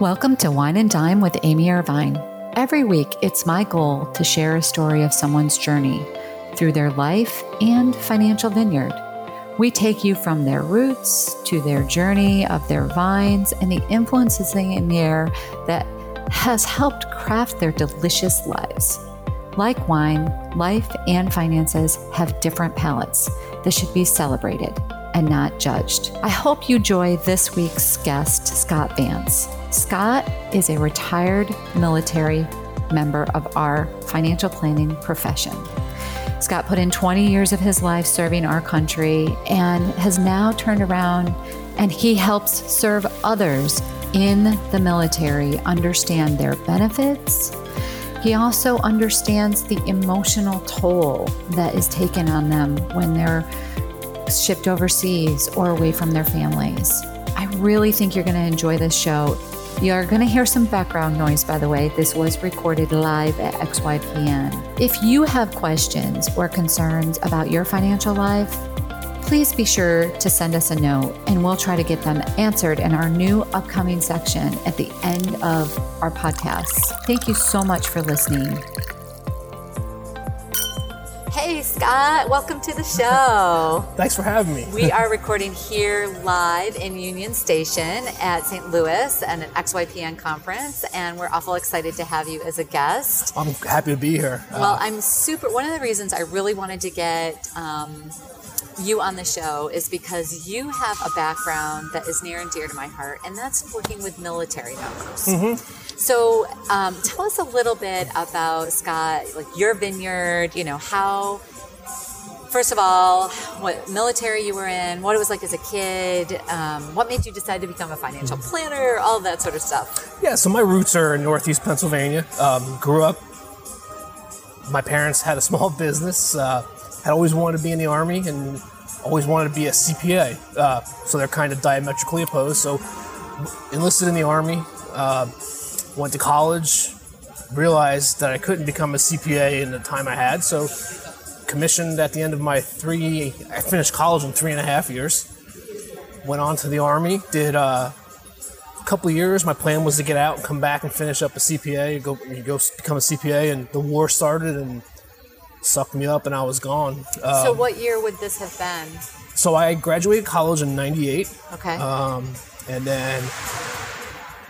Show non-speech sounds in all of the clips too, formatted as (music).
Welcome to Wine and Dime with Amy Irvine. Every week, it's my goal to share a story of someone's journey through their life and financial vineyard. We take you from their roots to their journey of their vines and the influences in the air that has helped craft their delicious lives. Like wine, life and finances have different palates that should be celebrated and not judged. I hope you enjoy this week's guest, Scott Vance. Scott is a retired military member of our financial planning profession. Scott put in 20 years of his life serving our country and has now turned around and he helps serve others in the military understand their benefits. He also understands the emotional toll that is taken on them when they're shipped overseas or away from their families. I really think you're going to enjoy this show. You're going to hear some background noise, by the way. This was recorded live at XYPN. If you have questions or concerns about your financial life, please be sure to send us a note and we'll try to get them answered in our new upcoming section at the end of our podcast. Thank you so much for listening. Hey, Scott, welcome to the show. Thanks for having me. we are recording here live in Union Station at St. Louis and an XYPN conference, and we're awful excited to have you as a guest. I'm happy to be here. Well, uh, I'm super. One of the reasons I really wanted to get um, you on the show is because you have a background that is near and dear to my heart, and that's working with military members. Mm-hmm. So, um, tell us a little bit about Scott, like your vineyard. You know how. First of all, what military you were in, what it was like as a kid, um, what made you decide to become a financial planner, all that sort of stuff. Yeah, so my roots are in Northeast Pennsylvania. Um, grew up, my parents had a small (laughs) business. Uh, had always wanted to be in the army and always wanted to be a CPA. Uh, so they're kind of diametrically opposed. So enlisted in the army. Uh, went to college, realized that I couldn't become a CPA in the time I had, so commissioned at the end of my three, I finished college in three and a half years. Went on to the Army, did uh, a couple years. My plan was to get out and come back and finish up a CPA, go, go become a CPA, and the war started and sucked me up, and I was gone. Um, so, what year would this have been? So, I graduated college in '98. Okay. Um, and then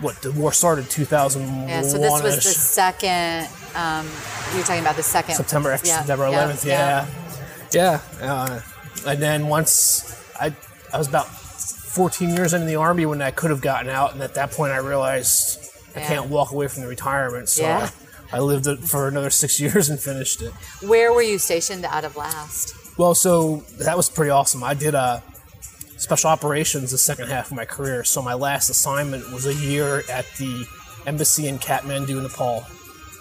what the war started 2001 yeah so this was the second um, you're talking about the second september after yeah, september 11th yeah yeah, yeah. Uh, and then once i i was about 14 years into the army when i could have gotten out and at that point i realized i can't walk away from the retirement so I, I lived it for another six (laughs) years and finished it where were you stationed out of last well so that was pretty awesome i did a special operations the second half of my career. So my last assignment was a year at the embassy in Kathmandu, Nepal.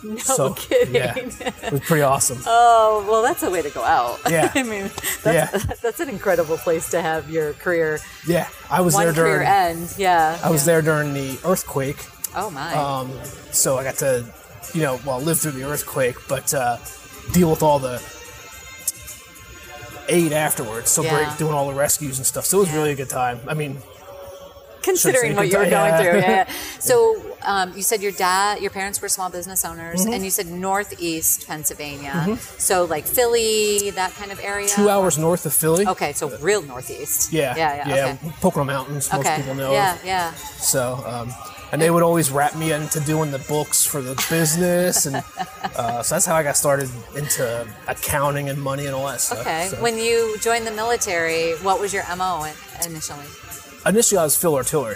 No so, kidding. Yeah, it was pretty awesome. (laughs) Oh well, that's a way to go out. (laughs) Yeah, I mean, that's, yeah. that's an incredible place to have your career. Yeah, I was there during end. Yeah, I was yeah. there during the earthquake. Oh my. Um, so I got to, you know, well, live through the earthquake, but uh, deal with all the aid afterwards. So yeah. break, doing all the rescues and stuff. So it was yeah. really a good time. I mean, considering what you were going through. Yeah. (laughs) So um, you said your dad, your parents were small business owners, mm-hmm. and you said Northeast Pennsylvania. Mm-hmm. So like Philly, that kind of area. Two hours north of Philly. Okay, so real Northeast. Yeah, yeah, yeah. yeah. Okay. Pocono Mountains, most okay. people know. Yeah, of. yeah. So. Um, and they would always wrap me into doing the books for the business, and uh, so that's how I got started into accounting and money and all that stuff. Okay. So- When you joined the military, what was your MO initially? initially, I was field artillery,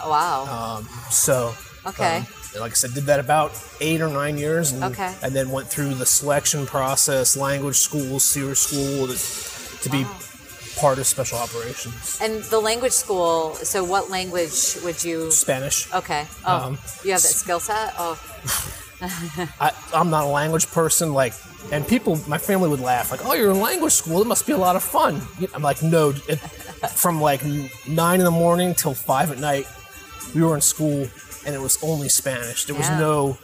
Oh, wow. um, so Okay. um, like I said, did that about eight or nine years, and, Okay. and then went through the selection process, language school, SERE school, to, to be part of special operations. and the language school, so what language would you? Spanish. Okay. Oh, Um, you have that skill set? Oh, (laughs) I, I'm not a language person. Like, and people, my family would laugh, like, "Oh, you're in language school. It must be a lot of fun." I'm like, "No." It, from like nine in the morning till five at night, we were in school, and it was only Spanish. There was Yeah. no.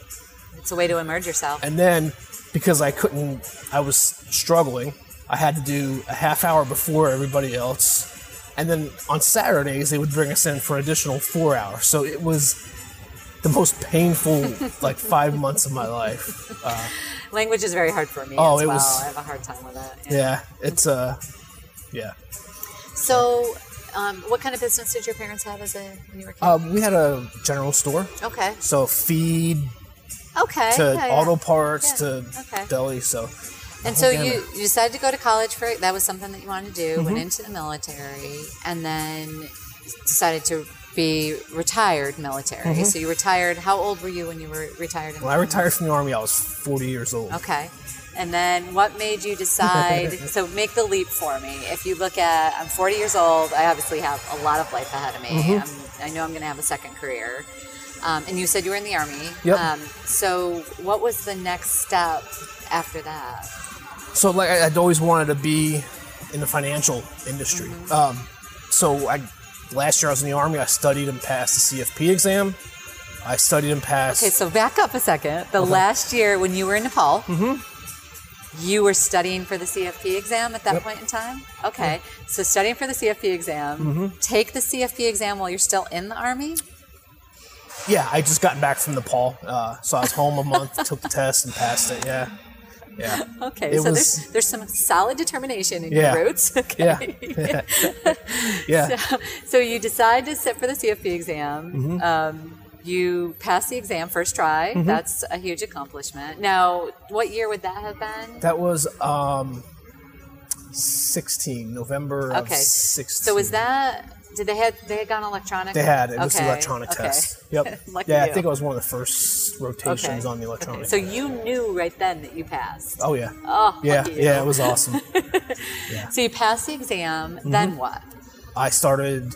it's a way to immerse yourself. And then because I couldn't, I was struggling. I had to do a half hour before everybody else, and then on Saturdays they would bring us in for an additional four hours. So it was the most painful (laughs) like five months of my life. Uh, Language is very hard for me Oh, as it well. was- I have a hard time with it. Yeah, it's uh, yeah. So, um, what kind of business did your parents have as a when you were? Uh, we had a general store, okay. so feed Okay. to yeah, yeah. auto parts Yeah, to okay. deli. So And so you, you decided to go to college for that was something that you wanted to do. Mm-hmm. Went into the military, and then decided to be retired military. So you retired. How old were you when you were retired? In Mm-hmm. I retired from the army, I was 40 years old. Okay. And then what made you decide? (laughs) so make the leap for me. If you look at, I'm 40 years old. I obviously have a lot of life ahead of me. Mm-hmm. I'm, I know I'm going to have a second career. Um, and you said you were in the army. Yep. Um, so what was the next step after that? So like I'd always wanted to be in the financial industry. Mm-hmm. Um, so I last year I was in the army. I studied and passed the CFP exam. I studied and passed. Okay, so back up a second. The last year when you were in Nepal, you were studying for the CFP exam at that Yep. point in time? Okay, so studying for the CFP exam, take the CFP exam while you're still in the Army? yeah, I just gotten back from Nepal, uh, so I was home a month, took the test and passed it. Yeah, yeah, (laughs) Okay, It so was- there's, there's some solid determination in Yeah. your roots. (laughs) Okay. yeah, (laughs) yeah. So you decide to sit for the CFP exam. Mm-hmm. Um, you pass the exam first try. That's a huge accomplishment. Now, what year would that have been? That was um, 16 November of Okay. 16. So was that? Did they had they had gone electronic? They had it was the Okay, electronic okay. test. (laughs) Yep. Yeah, I think it was one of the first rotations Okay. on the electronic. So you knew right then that you passed. oh yeah. Oh, yeah, you. yeah, it was awesome. (laughs) So you passed the exam. Mm-hmm. Then what? I started.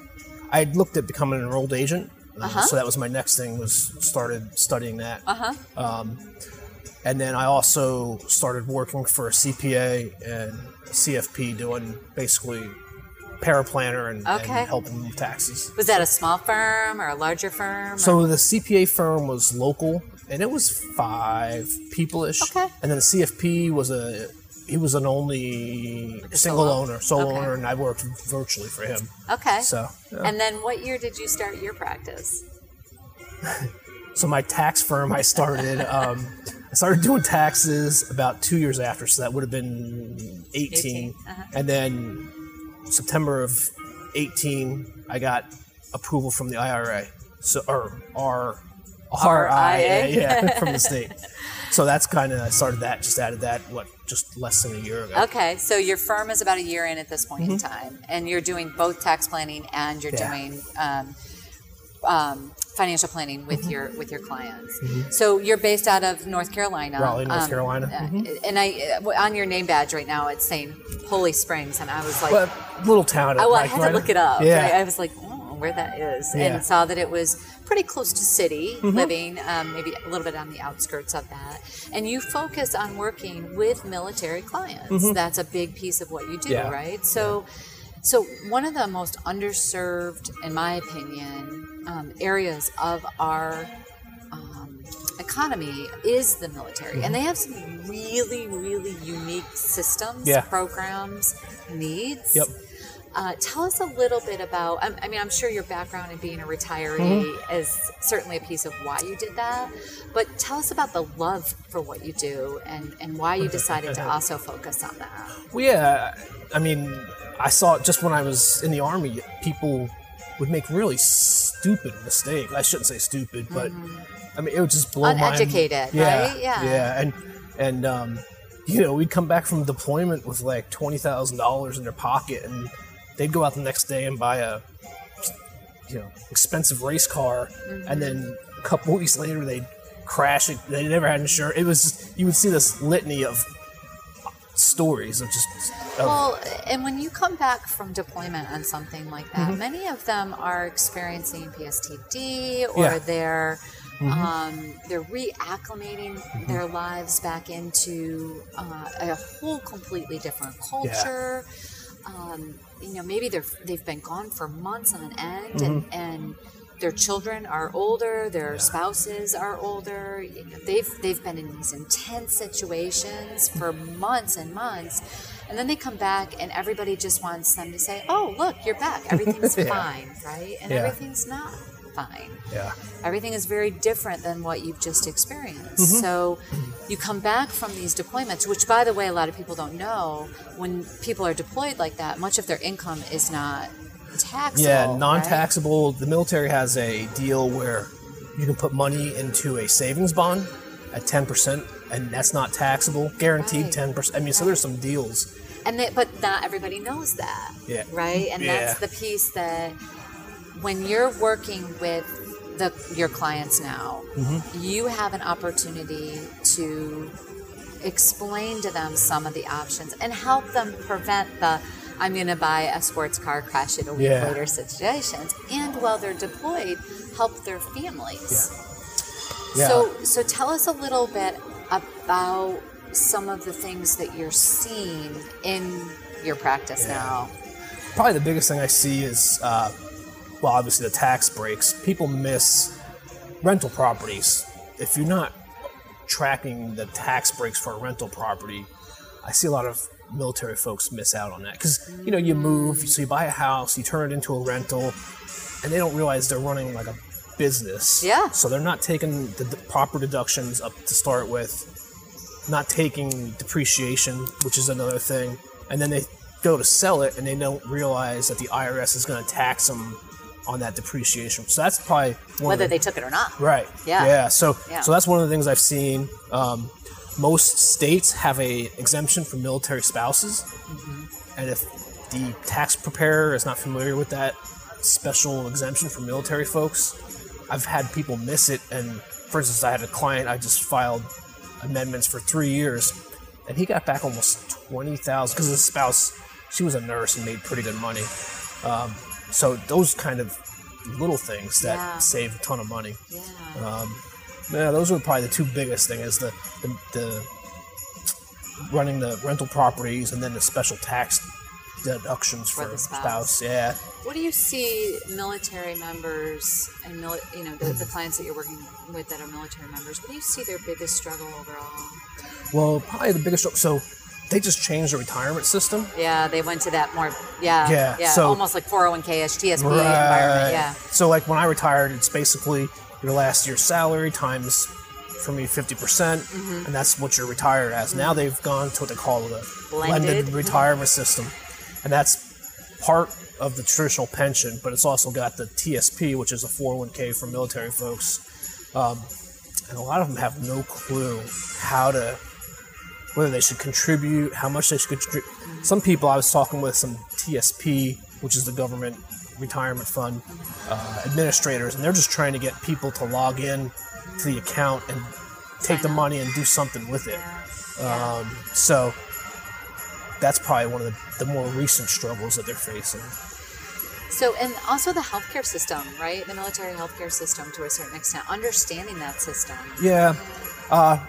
I looked at becoming an enrolled agent, uh, Uh-huh. so that was my next thing. Was started studying that, Uh huh. and then I also started working for a CPA and CFP, doing basically paraplanner and, Okay. and helping with taxes. Was that a small firm or a larger firm? or- So the CPA firm was local, and it was five people ish. Okay. And then the CFP was a he was an only single owner, sole Okay. owner, and I worked virtually for him. okay. So yeah. And then what year did you start your practice? (laughs) So my tax firm, I started. Um, I started doing taxes about two years after, so that would have been 18. 18, uh-huh. And then September of 18, I got approval from the IRA, so or R, RIA, RIA. yeah, (laughs) from the state. So that's kind of I started that. Just added that what just less than a year ago. Okay, so your firm is about a year in at this point in time, and you're doing both tax planning and you're Mm-hmm. Yeah. doing um, um, financial planning with Mm-hmm. your with your clients. So you're based out of North Carolina, Raleigh, North um, Carolina. uh, Mhm. And I uh, on your name badge right now it's saying Holly Springs, and I was like, But little town. oh, I had right- to look it up. Yeah. right? I was like, oh, where that is, Yeah. Mm-hmm. and saw that it was pretty close to city living, um, maybe a little bit on the outskirts of that. And you focus on working with military clients. That's a big piece of what you do, Mm-hmm. Yeah. right? So. So, one of the most underserved, in my opinion, um, areas of our um, economy is the military, and they have some really, really unique systems, Yeah. programs, needs. Yep. Uh, tell us a little bit about. I I mean, I'm sure your background in being a retiree Mm-hmm. is certainly a piece of why you did that. But tell us about the love for what you do and, and why you (laughs) decided to also focus on that. Well, yeah. I mean, I saw it just when I was in the army. People would make really stupid mistakes. I shouldn't say stupid, but I mean it would just blow my Uneducated, yeah, right? Yeah. yeah, and and um, you know we'd come back from deployment with like twenty thousand dollars in their pocket, and they'd go out the next day and buy a you know expensive race car, and then a couple (laughs) weeks later they'd crash it. They never had insurance. It was just, you would see this litany of stories of just of, Well, and when you come back from deployment on something like that, Mm-hmm. many of them are experiencing PSTD or Yeah. they're Mm-hmm. um, they're reacclimating their lives back into uh, a whole completely different culture. Um, you know, maybe they're they've been gone for months on end, and Mm-hmm. and their children are older, their spouses are older. You know, they've they've been in these intense situations for months and months, and then they come back, and everybody just wants them to say, "Oh, look, you're back. (laughs) Everything's Yeah. fine, right?" And Yeah. everything's not fine. yeah. Everything is very different than what you've just experienced. Mm-hmm. So you come back from these deployments, which, by the way, a lot of people don't know. When people are deployed like that, much of their income is not taxable. Yeah, non-taxable. The military has a deal where you can put money into a savings bond at ten percent, and that's not taxable, guaranteed Right. ten percent. I mean, so there's some deals. and they, but not everybody knows that Yeah. right and that's the piece that when you're working with the your clients now Mm-hmm. you have an opportunity to explain to them some of the options and help them prevent the i'm going to buy a sports car crash it a week Yeah. later situations and while they're deployed help their families Yeah. so, so tell us a little bit about some of the things that you're seeing in your practice now. Probably the biggest thing I see is, uh, well, obviously the tax breaks. People miss rental properties. If you're not tracking the tax breaks for a rental property, I see a lot of military folks miss out on that because you know you move, so you buy a house, you turn it into a rental, and they don't realize they're running like a business. Yeah. So they're not taking the d- proper deductions up to start with, not taking depreciation, which is another thing, and then they go to sell it and they don't realize that the IRS is going to tax them on that depreciation. So that's probably one Whether the, they took it or not. Right. Yeah. Yeah. So Yeah. so that's one of the things I've seen. Um, most states have a exemption for military spouses, Mm-hmm. and if the tax preparer is not familiar with that special exemption for military folks, I've had people miss it. And for instance, I had a client I just filed amendments for three years, and he got back almost twenty thousand because his spouse, she was a nurse and made pretty good money. Um, so those kind of little things that Yeah. save a ton of money. Yeah. Um, yeah, those are probably the two biggest thing is the, the the running the rental properties and then the special tax deductions For for, spouse. spouse. Yeah. What do you see military members and mili- you know the, the clients that you're working with that are military members? What do you see their biggest struggle overall? Well, probably the biggest. Struggle. So they just changed the retirement system. Yeah, they went to that more yeah Yeah, yeah so- almost like 401k-ish TSP environment. Yeah. So like when I retired, it's basically your last year's salary times for me 50%, percent Mm-hmm. and that's what you're retired as. Now they've gone to what they call the Blended. blended retirement system, and that's part of the traditional pension, but it's also got the TSP, which is a 401k for military folks. Um, and a lot of them have no clue how to whether they should contribute, how much they should contribute. Some people I was talking with, some TSP, which is the government retirement fund uh, administrators, and they're just trying to get people to log in to the account and take the money and do something with it. Um, so that's probably one of the, the more recent struggles that they're facing. So, and also the healthcare system, right? The military healthcare system to a certain extent, understanding that system. Yeah. Uh,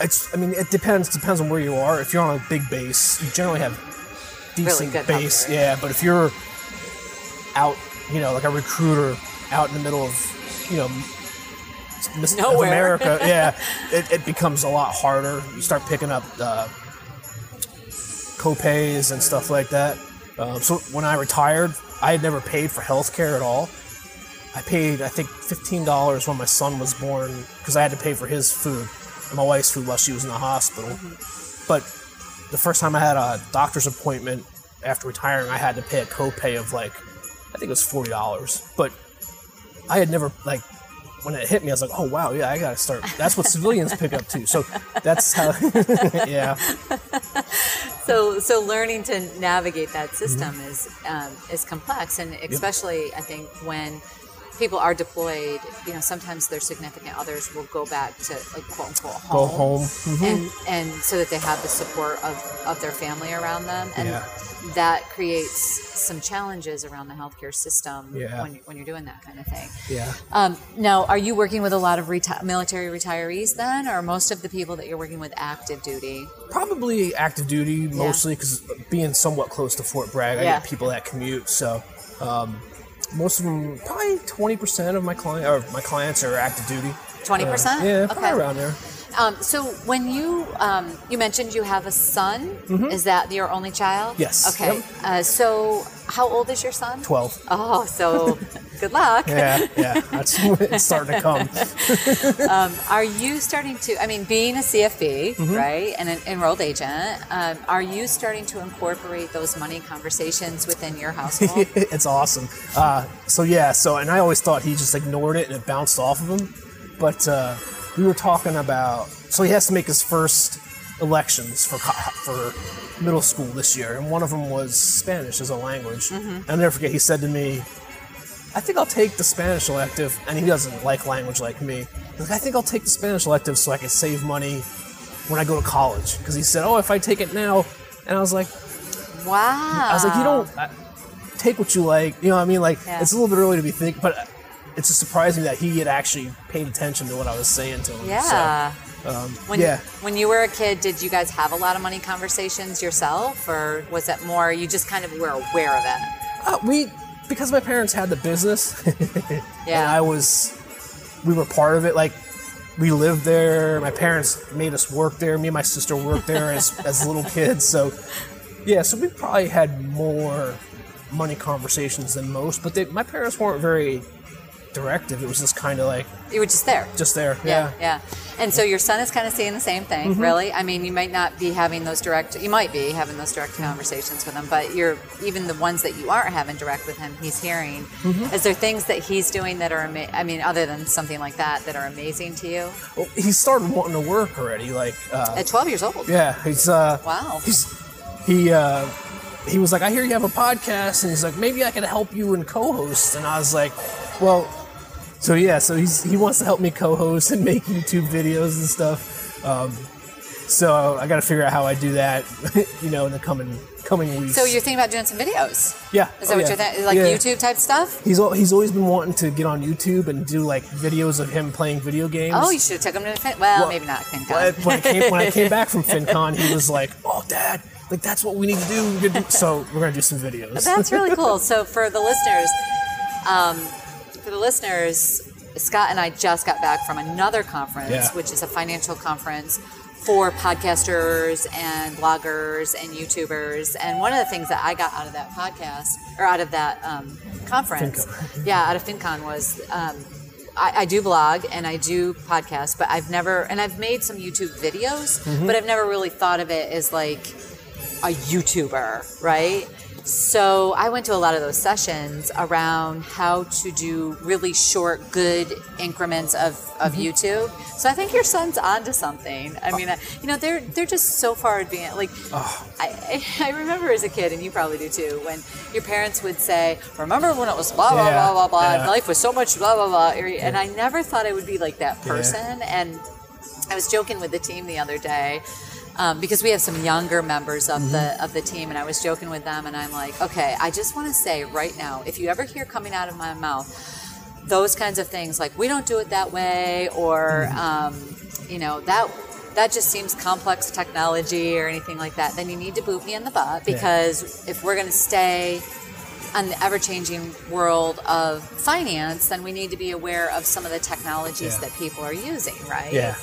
it's. I mean, it depends. Depends on where you are. If you're on a big base, you generally have decent good base. healthcare. Yeah, but if you're out, you know, like a recruiter out in the middle of, you know, Nowhere. America, (laughs) yeah, it, it becomes a lot harder. You start picking up uh, co-pays and stuff like that. Um, so when I retired, I had never paid for health care at all. I paid, I think, fifteen dollars when my son was born because I had to pay for his food and my wife's food while she was in the hospital. But the first time I had a doctor's appointment after retiring, I had to pay a copay of like, I think it was forty dollars. But I had never like when it hit me, I was like, oh wow, yeah, I gotta start. That's what civilians pick up too. So that's how, (laughs) yeah. So so learning to navigate that system Mm-hmm. is um, is complex, and especially I think when people are deployed, you know, sometimes their significant others will go back to like quote unquote home. Go home. Mhm. and and so that they have the support of, of their family around them and Yeah. that creates some challenges around the healthcare system Yeah. when, when you're doing that kind of thing Yeah. um, now are you working with a lot of reti- military retirees then or most of the people that you're working with active duty Probably active duty mostly because being somewhat close to Fort Bragg, I Yeah. get people that commute. So um, most of them, probably twenty percent of my client or my clients are active duty. 20%? Uh, yeah, probably Okay. around there. Um, so when you um, you mentioned you have a son is that your only child Mm-hmm. Yes. okay Yep. uh, so how old is your son Twelve. oh so (laughs) good luck Yeah, yeah, that's (laughs) it's starting to come. (laughs) Are you starting to? I mean, being a CFP, Mm-hmm. right, and an enrolled agent, um, are you starting to incorporate those money conversations within your household? it's awesome. Uh, so yeah, so and I always thought he just ignored it and it bounced off of him, but uh, we were talking about. So he has to make his first elections for for middle school this year, and one of them was Spanish as a language. I'll never forget. He said to me, "I think I'll take the Spanish elective," and he doesn't like language like me. Like, "I think I'll take the Spanish elective so I can save money when I go to college," because he said, "Oh, if I take it now," and I was like. wow. I was like, you don't uh, take what you like. You know what I mean? Like, Yeah. it's a little bit early to be thinking, but it's surprising that he had actually paid attention to what I was saying to him. Yeah. So, um, when, yeah. when you were a kid, did you guys have a lot of money conversations yourself, or was it more you just kind of were aware of it? Uh, we, because my parents had the business, (laughs) and Yeah. I was, we were part of it. Like, we lived there. My parents made us work there. Me and my sister worked there (laughs) as, as little kids. So, yeah, so we probably had more money conversations than most, but they, my parents weren't very directive. It was just kind of like, You were just there. just there. Yeah, Yeah. yeah. And so your son is kind of saying the same thing, Mm-hmm. really. I mean, you might not be having those direct. You might be having those direct conversations with him, but you're even the ones that you aren't having direct with him. He's hearing. Mm-hmm. Is there things that he's doing that are? Ama- I mean, other than something like that, that are amazing to you Well, he started wanting to work already. Like, uh, at 12 years old? yeah, he's uh, Wow. He's he uh, he was like, I hear you have a podcast, and he's like, maybe I can help you and co-host. And I was like, well, so yeah, so he's he wants to help me co-host and make YouTube videos and stuff. Um, so I got to figure out how I do that, (laughs) you know, in the coming coming weeks. So you're thinking about doing some videos? yeah, Is that oh, what yeah. you're thinking? Like Yeah. YouTube type stuff? He's al- he's always been wanting to get on YouTube and do like videos of him playing video games. Oh, you should have took him to Fin- well, Well, maybe not FinCon. When I, came when I came (laughs) back from FinCon, he was like, "Oh, Dad, like that's what we need to do." We're do- So we're gonna do some videos. That's really cool. (laughs) So for the listeners, um, for the listeners, Scott and I just got back from another conference, Yeah. which is a financial conference for podcasters and bloggers and YouTubers. And one of the things that I got out of that podcast or out of that um, conference, (laughs) yeah, out of FinCon was. Um, I, I do blog and I do podcast, but I've never, and I've made some YouTube videos, but I've never really thought of it as like a YouTuber, right? So I went to a lot of those sessions around how to do really short, good increments of, of mm-hmm. YouTube. So I think your son's onto something. I mean, I- you know, they're they're just so far advanced. Like, I, (laughs) I remember as a kid, and you probably do too, when your parents would say, "Remember when it was blah blah Yeah, blah blah blah, and life was so much blah blah blah," and I never thought I would be like that person. And I was joking with the team the other day um, because we have some younger members of the of the team, and I was joking with them, and I'm like, okay, I just want to say right now, if you ever hear coming out of my mouth those kinds of things, like we don't do it that way, or um, you know that that just seems complex technology or anything like that, then you need to boot me in the butt because if we're going to stay on the ever-changing world of finance, then we need to be aware of some of the technologies Yeah. that people are using, right? yeah,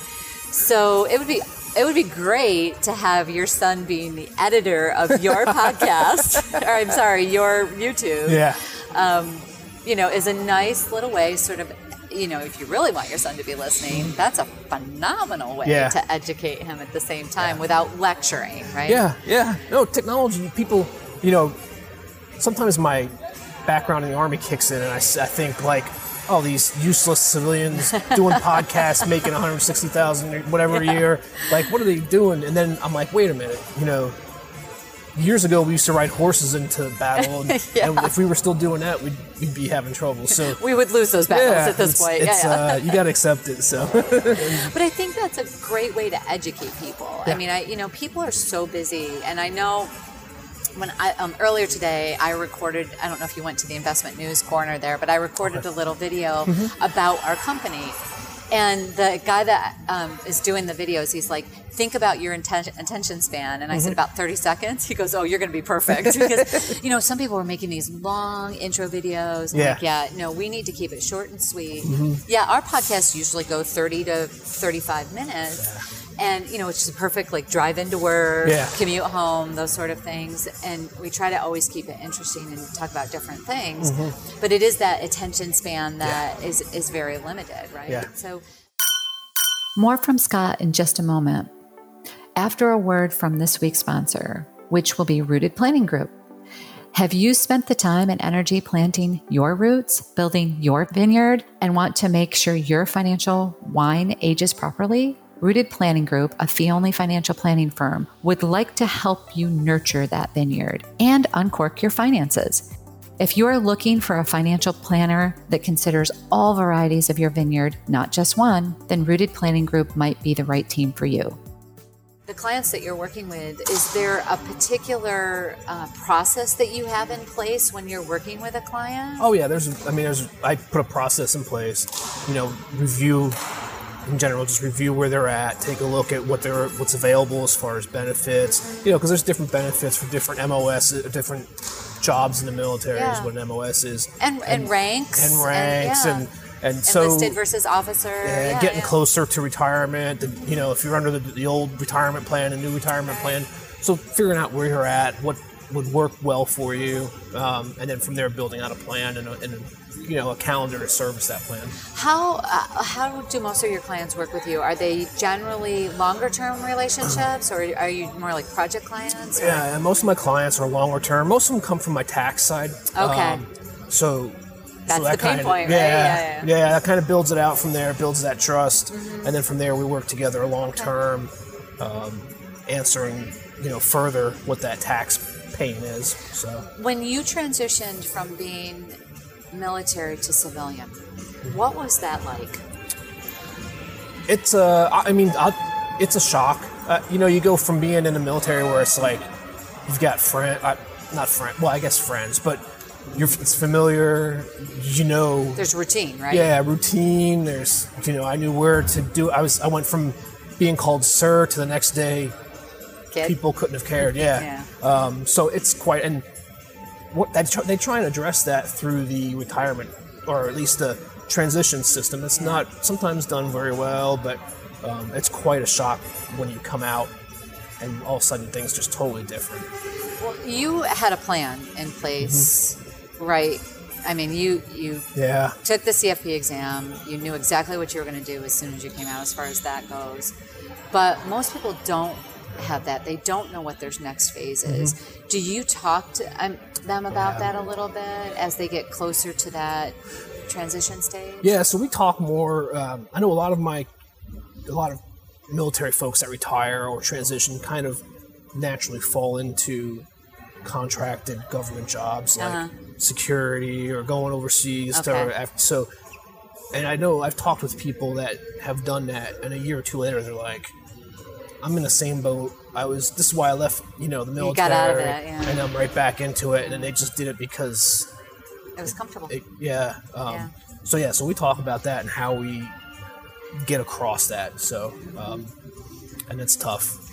So it would be it would be great to have your son being the editor of your (laughs) podcast, (laughs) or I'm sorry, your YouTube. yeah, um, You know, is a nice little way, sort of. You know, if you really want your son to be listening, that's a phenomenal way Yeah. to educate him at the same time without lecturing, right? yeah, yeah. No, technology. People, you know, sometimes my background in the army kicks in, and I think like oh, these useless civilians doing podcasts, (laughs) making 160,000 whatever a year. Like, what are they doing? And then I'm like, wait a minute, you know, years ago we used to ride horses into battle, and, (laughs) Yeah. and if we were still doing that, we'd, we'd be having trouble. So. (laughs) We would lose those battles Yeah, at this it's, point. it's, yeah, yeah. Uh, you got to accept it. So, But I think that's a great way to educate people. I mean, I you know, people are so busy, and I know when I um, earlier today I recorded. I don't know if you went to the investment news corner there, but I recorded a little video Mm-hmm. about our company. And the guy that um, is doing the videos, he's like, "Think about your inten- attention span." And I Mm-hmm. said, "About thirty seconds." He goes, "Oh, you're going to be perfect." (laughs) Because you know, some people are making these long intro videos. Yeah. Like, yeah, no, we need to keep it short and sweet. Mm-hmm. Yeah, our podcasts usually go 30 to 35 minutes. And, you know, it's just perfect, like drive into work, Yeah. commute home, those sort of things. And we try to always keep it interesting and talk about different things. Mm-hmm. But it is that attention span that is is very limited, right? Yeah. So More from Scott in just a moment. After a word from this week's sponsor, which will be Rooted Planning Group. Have you spent the time and energy planting your roots, building your vineyard, and want to make sure your financial wine ages properly? Rooted Planning Group, a fee only financial planning firm, would like to help you nurture that vineyard and uncork your finances. If you are looking for a financial planner that considers all varieties of your vineyard, not just one, then Rooted Planning Group might be the right team for you. the clients that you're working with, is there a particular uh, process that you have in place when you're working with a client? oh yeah, there's. I mean, there's. I put a process in place. You know, review in general, just review where they're at, take a look at what they're what's available as far as benefits. You know, because there's different benefits for different MOS, uh, different jobs in the military is what an MOS is, And, and, ranks. and ranks yeah. and and, so enlisted versus officer. Yeah, yeah, getting yeah. closer to retirement. The, you know, if you're under the, the old retirement plan and new retirement plan, so figuring out where you're at, what would work well for you, um, and then from there building out a plan and a, and a you know a calendar to service that plan. How uh, how do most of your clients work with you? Are they generally longer term relationships, or are you more like project clients? or- Yeah, and most of my clients are longer term. Most of them come from my tax side. Um, Okay. so That's so that the pain kinda- point, right? Yeah, Yeah, yeah. that kind of builds it out from there, builds that trust, Mm-hmm. and then from there we work together long term, um, answering you know further what that tax pain is. So When you transitioned from being military to civilian, what was that like? it's uh, I mean, i it's a shock. Uh, you know, you go from being in the military where it's like you've got friend, uh, not friend, well, I guess friends, but you're it's familiar. You know, There's routine, right? yeah, routine. There's you know, I knew where to do. I was I went from being called sir to the next day. Kid? People couldn't have cared. Yeah. Yeah. Um, so it's quite and what they try, they try and address that through the retirement or at least the transition system. It's not sometimes done very well, but um, it's quite a shock when you come out and all of a sudden things just totally different. Well, you had a plan in place, Mm-hmm. right? I mean, you you Yeah. took the CFP exam. You knew exactly what you were going to do as soon as you came out, as far as that goes. But most people don't have that. They don't know what their next phase is. Do you talk to um, them about Mm-hmm. Yeah. that a little bit as they get closer to that transition stage? Yeah, so we talk more. Um, I know a lot of my, a lot of military folks that retire or transition kind of naturally fall into contracted government jobs like Uh-huh. security or going overseas. Okay. To, so, and I know I've talked with people that have done that, and a year or two later, they're like, "I'm in the same boat. I was. This is why I left. You know, the military, got out of it, yeah. and I'm right back into it. And they just did it because It was comfortable. it, yeah. Um, Yeah. So yeah, so we talk about that and how we get across that. So, um, and it's tough.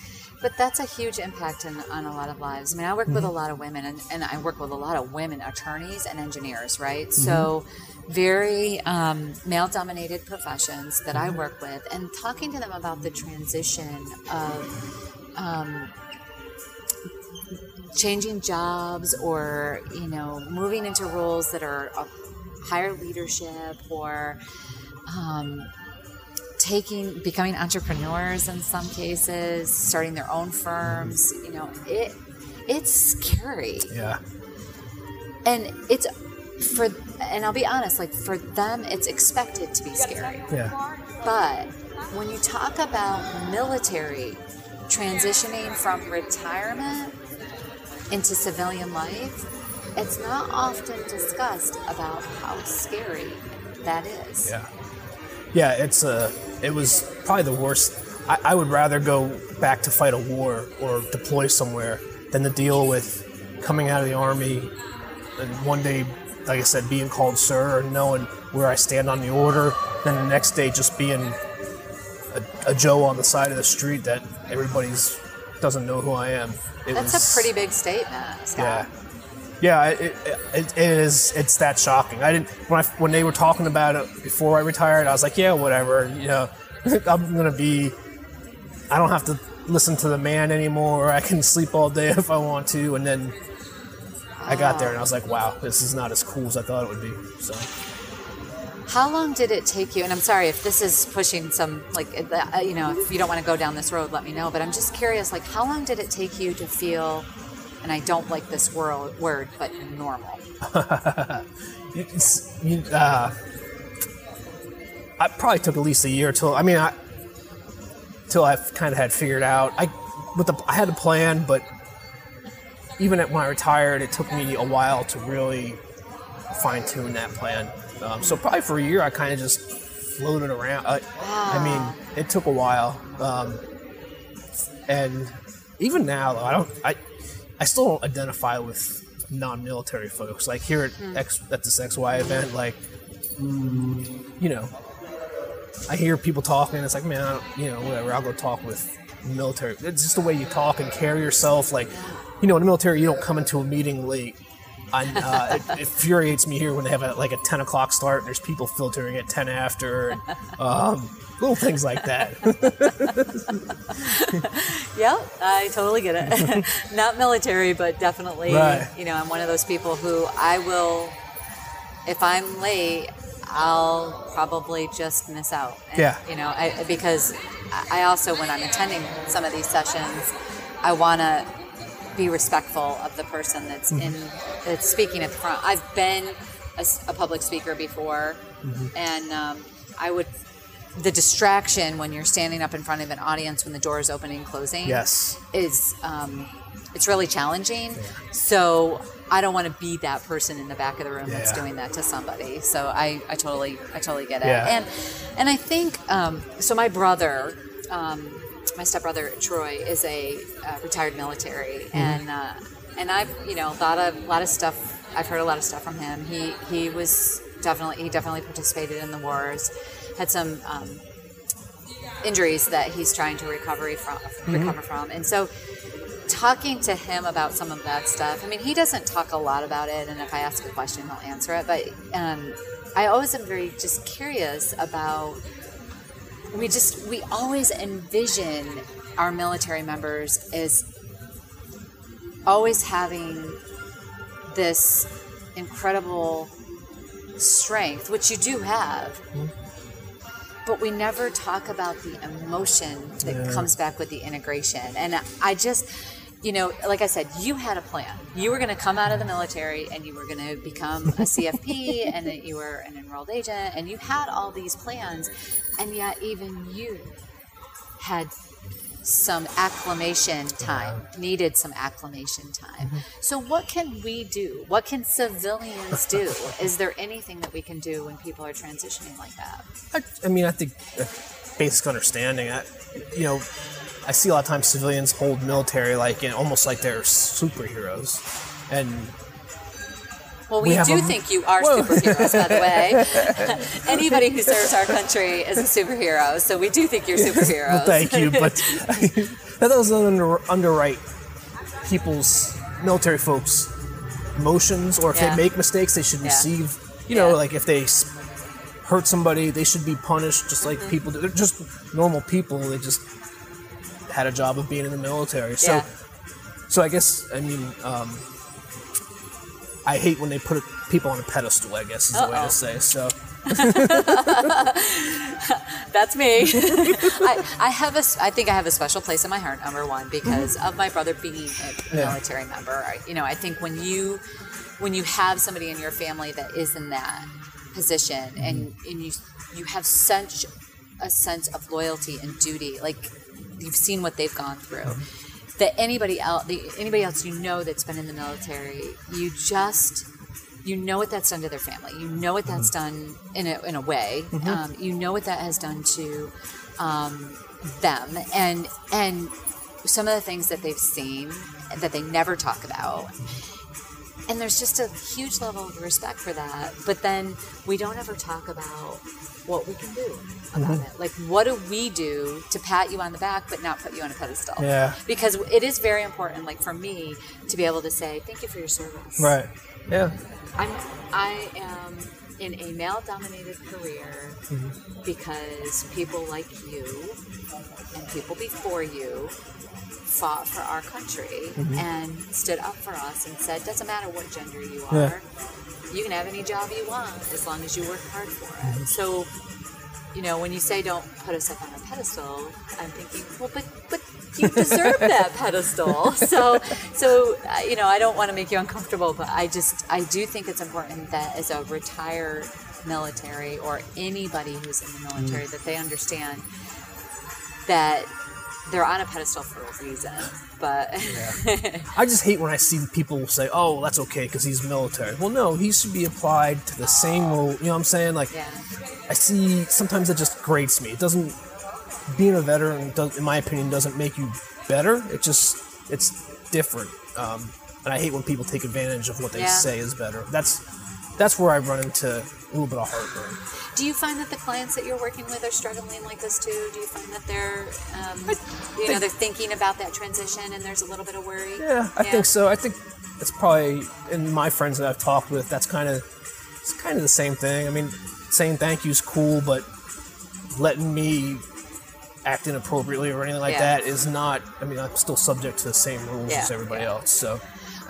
But that's a huge impact in, on a lot of lives. I mean, I work Mm-hmm. with a lot of women, and, and I work with a lot of women attorneys and engineers, right? Mm-hmm. So, very um, male dominated professions that Mm-hmm. I work with, and talking to them about the transition of um, changing jobs or, you know, moving into roles that are higher leadership or. Um, taking becoming entrepreneurs in some cases starting their own firms you know it it's scary Yeah. and it's for and I'll be honest, like for them, it's expected to be scary. Yeah. But when you talk about military transitioning from retirement into civilian life, it's not often discussed about how scary that is. Yeah. Yeah, it's a. It was probably the worst. I, I would rather go back to fight a war or deploy somewhere than to deal with coming out of the army and one day, like I said, being called sir and knowing where I stand on the order. Then the next day, just being a, a Joe on the side of the street that everybody's doesn't know who I am. It That's was, a pretty big statement. Scott. Yeah. Yeah, it, it, it is. It's that shocking. I didn't when I when they were talking about it before I retired. I was like, yeah, whatever. You know, (laughs) I'm gonna be. I don't have to listen to the man anymore. I can sleep all day (laughs) if I want to. And then I got there and I was like, wow, this is not as cool as I thought it would be. So. How long did it take you? And I'm sorry if this is pushing some, like, uh, you know, if you don't want to go down this road, let me know. But I'm just curious, like, how long did it take you to feel, and I don't like this word, word but normal? (laughs) it's, you, uh, I probably took at least a year till, I mean, I, till I kind of had figured out. I, with the, I had a plan, but even when I retired, it took me a while to really fine tune that plan. Um, so probably for a year, I kind of just floated around. I, I mean, it took a while, um, and even now, though, I don't. I I still don't identify with non-military folks. Like here at mm. X, at this XY event, like you know, I hear people talking. And it's like, man, you know, whatever. I'll go talk with military. It's just the way you talk and carry yourself. Like, you know, in the military, you don't come into a meeting late uh, it, it, infuriates me here when they have a, like a 10 o'clock start and there's people filtering at 10 after and um, little things like that. (laughs) Yeah i totally get it. (laughs) Not military but definitely right. you know i'm one of those people who i will if i'm late i'll probably just miss out. And, yeah. you know I, because i also when i'm attending some of these sessions i want to be respectful of the person that's mm-hmm. in that's speaking at the front. I've been a, a public speaker before, mm-hmm. and um, I would the distraction when you're standing up in front of an audience when the door is opening and closing. Yes, is um, it's really challenging. So I don't want to be that person in the back of the room yeah. that's doing that to somebody. So I, I totally I totally get it. Yeah. And and I think um, so. My brother. Um, my stepbrother Troy is a uh, retired military, mm-hmm. and uh, and I've you know thought of a lot of stuff. I've heard a lot of stuff from him. He he was definitely he definitely participated in the wars, had some um, injuries that he's trying to recovery from mm-hmm. recover from, and so talking to him about some of that stuff. I mean, he doesn't talk a lot about it, and if I ask a question, he'll answer it. But um, I always am very just curious about we just we always envision our military members as always having this incredible strength, which you do have. Mm-hmm. But we never talk about the emotion that yeah. comes back with the integration. And I just, you know, like I said, you had a plan. You were going to come out of the military and you were going to become a CFP (laughs) and that you were an enrolled agent and you had all these plans. And yet, even you had some acclimation time, needed some acclimation time. Mm-hmm. So, what can we do? What can civilians do? (laughs) Is there anything that we can do when people are transitioning like that? I, I mean, I think basic understanding. I, you know, I see a lot of times civilians hold military like in, almost like they're superheroes, and well, we, we do a, think you are whoa. superheroes, by the (laughs) way. (laughs) Anybody who serves our country is a superhero, so we do think you're (laughs) superheroes. well, thank you, but that doesn't under, underwrite people's military folks' emotions, or if yeah. they make mistakes, they should yeah. receive. You know, yeah. like if they hurt somebody, they should be punished just like mm-hmm. people do. They're just normal people. They just had a job of being in the military. So, yeah. so I guess I mean, um, I hate when they put people on a pedestal. I guess is Uh-oh. the way to say. So. (laughs) That's me. (laughs) I, I have a, I think I have a special place in my heart. Number one, because mm-hmm. of my brother being a military yeah. member. I, you know, I think when you when you have somebody in your family that is in that position mm-hmm. and and you you have such a sense of loyalty and duty like you've seen what they've gone through mm-hmm. that anybody else the, anybody else you know that's been in the military you just you know what that's done to their family you know what that's mm-hmm. done in a, in a way mm-hmm. um, you know what that has done to um, them and and some of the things that they've seen that they never talk about and there's just a huge level of respect for that. But then we don't ever talk about what we can do about mm-hmm. it. Like what do we do to pat you on the back but not put you on a pedestal? Yeah. Because it is very important like for me to be able to say thank you for your service. Right. Yeah. I'm i am in a male dominated career mm-hmm. because people like you and people before you fought for our country mm-hmm. and stood up for us and said, doesn't matter what gender you are, yeah. you can have any job you want as long as you work hard for it. Mm-hmm. So, you know, when you say don't put us up on a pedestal, I'm thinking, well, but but you deserve that (laughs) pedestal. So, so uh, you know, I don't want to make you uncomfortable, but I just I do think it's important that as a retired military or anybody who's in the military mm-hmm. that they understand that they're on a pedestal for a reason. But yeah. I just hate when I see people say, "Oh, that's okay because he's military." Well, no, he should be applied to the same rule. You know what I'm saying? Like, yeah. I see sometimes it just grates me. It doesn't. Being a veteran, does, in my opinion, doesn't make you better. It just it's different. Um, and I hate when people take advantage of what they yeah. say is better. That's that's where I run into little bit of heartburn. Do you find that the clients that you're working with are struggling like this too? Do you find that they're, um, you know, they're thinking about that transition and there's a little bit of worry? Yeah, I yeah. think so. I think it's probably in my friends that I've talked with. That's kind of it's kind of the same thing. I mean, saying thank you is cool, but letting me act inappropriately or anything like yeah. that is not. I mean, I'm still subject to the same rules yeah. as everybody else. So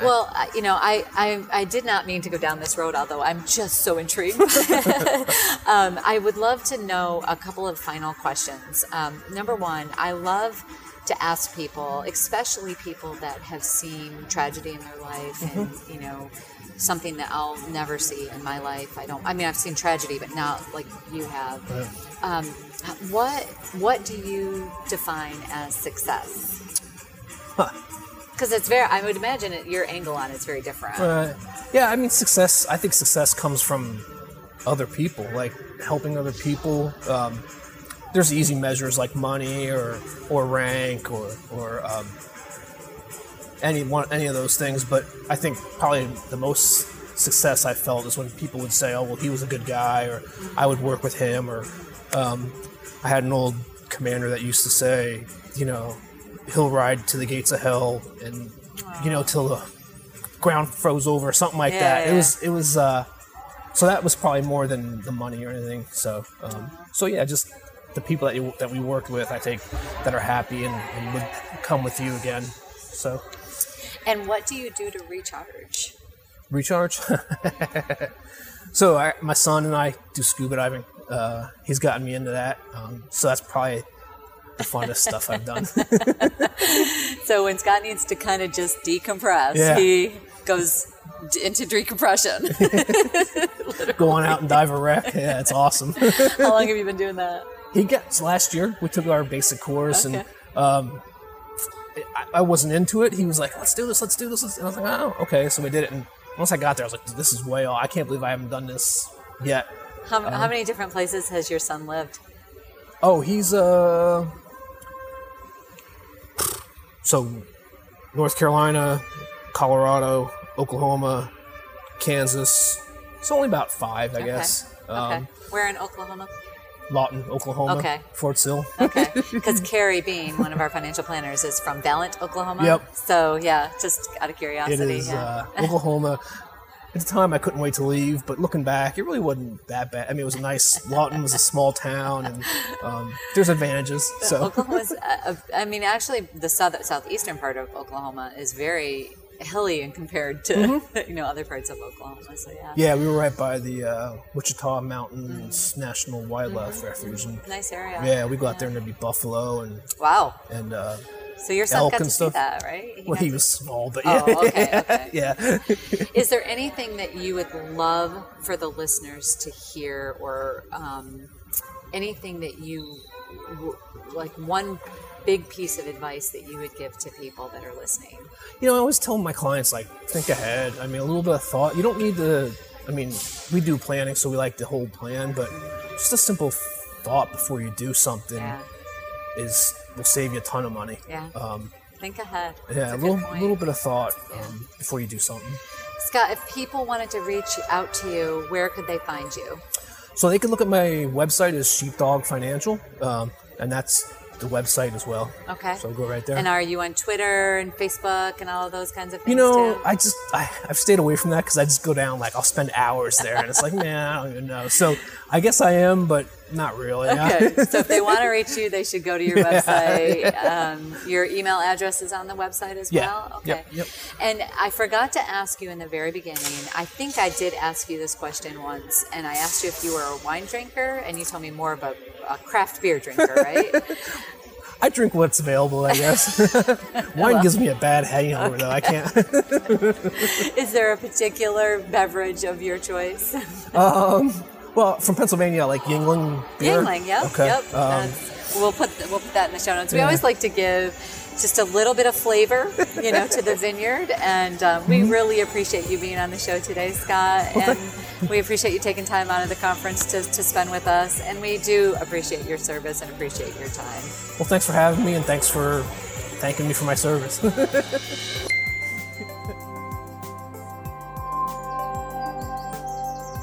(laughs) well, you know, I, I, I did not mean to go down this road, although I'm just so intrigued. (laughs) (laughs) um, I would love to know a couple of final questions. Um, number one, I love to ask people, especially people that have seen tragedy in their life mm-hmm. and, you know, something that I'll never see in my life. I don't, I mean, I've seen tragedy, but not like you have. Um, what, what do you define as success? Huh because it's very. I would imagine it, your angle on it's very different. Uh, yeah, I mean, success. I think success comes from other people, like helping other people. Um, there's easy measures like money or or rank or or um, any one any of those things. But I think probably the most success I felt is when people would say, "Oh, well, he was a good guy," or "I would work with him," or um, I had an old commander that used to say, you know, he'll ride to the gates of hell and you know till the ground froze over something like yeah, that yeah. it was it was uh so that was probably more than the money or anything. So um so yeah just the people that you that we worked with i think that are happy and, and would come with you again. So. And what do you do to recharge? Recharge? (laughs) So I, my son and i do scuba diving. Uh, he's gotten me into that. Um, so that's probably the funnest stuff I've done. (laughs) so when Scott needs to kind of just decompress, yeah. he goes into decompression. (laughs) Go on out and dive a wreck. Yeah, it's awesome. How long have (laughs) you been doing that? He gets last year. We took our basic course okay. and um, I, I, wasn't into it. He was like, "Let's do this. Let's do this." And I was like, "Oh, okay." So we did it. And once I got there, I was like, "This is way off. I can't believe I haven't done this yet." How, um, how many different places has your son lived? Oh, he's uh so North Carolina, Colorado, Oklahoma, Kansas. It's only about five, I okay. guess. Um, okay. Where in Oklahoma? Lawton, Oklahoma. Okay. Fort Sill. okay. Because Carrie Bean, one of our financial planners, is from Valent, Oklahoma. Yep. So yeah, just out of curiosity. It is yeah. uh, Oklahoma. (laughs) At the time, I couldn't wait to leave, but looking back, it really wasn't that bad. I mean, it was a nice. Lawton was a small town, and um, there's advantages. So Oklahoma's. (laughs) Uh, I mean, actually, the south southeastern part of Oklahoma is very hilly and compared to mm-hmm. (laughs) you know other parts of Oklahoma. So yeah. Yeah, we were right by the uh, Wichita Mountains mm-hmm. National Wildlife mm-hmm. Refuge. And, nice area. Yeah, we go out there and there'd be buffalo and wow and uh, So your son got to see that, right? He well, he to... was small, but yeah. Oh, okay, (laughs) okay. yeah. Is there anything that you would love for the listeners to hear, or um, anything that you like one big piece of advice that you would give to people that are listening? You know, I always tell my clients like think ahead. I mean, a little bit of thought. You don't need to. I mean, we do planning, so we like the whole plan, but just a simple thought before you do something yeah. Is will save you a ton of money. Yeah. Um, Think ahead. Yeah, a, a little little bit of thought yeah. um, before you do something. Scott, if people wanted to reach out to you, where could they find you? So they can look at my website is Sheepdog Financial, um, and that's the website as well. Okay. So go right there. And are you on Twitter and Facebook and all of those kinds of things? You know, too? I just I, have stayed away from that because I just go down like I'll spend hours there, and it's like (laughs) man, I don't even know. So I guess I am, but not really. Okay. (laughs) so if they want to reach you, they should go to your website. Um, your email address is on the website as yeah. well. Okay. Yep, yep. And I forgot to ask you in the very beginning. I think I did ask you this question once, and I asked you if you were a wine drinker, and you told me more about a craft beer drinker, right? (laughs) I drink what's available, I guess. (laughs) Wine well, gives me a bad hangover, okay. though. I can't. Is there a particular beverage of your choice? Um, well, from Pennsylvania, like Yuengling beer. Yuengling, yep, okay. yep. Um, we'll put we'll put that in the show notes. We yeah. always like to give just a little bit of flavor, you know, to the (laughs) vineyard. And um, we mm-hmm. really appreciate you being on the show today, Scott. Well, and we appreciate you taking time out of the conference to, to spend with us. And we do appreciate your service and appreciate your time. Well, thanks for having me, and thanks for thanking me for my service. (laughs)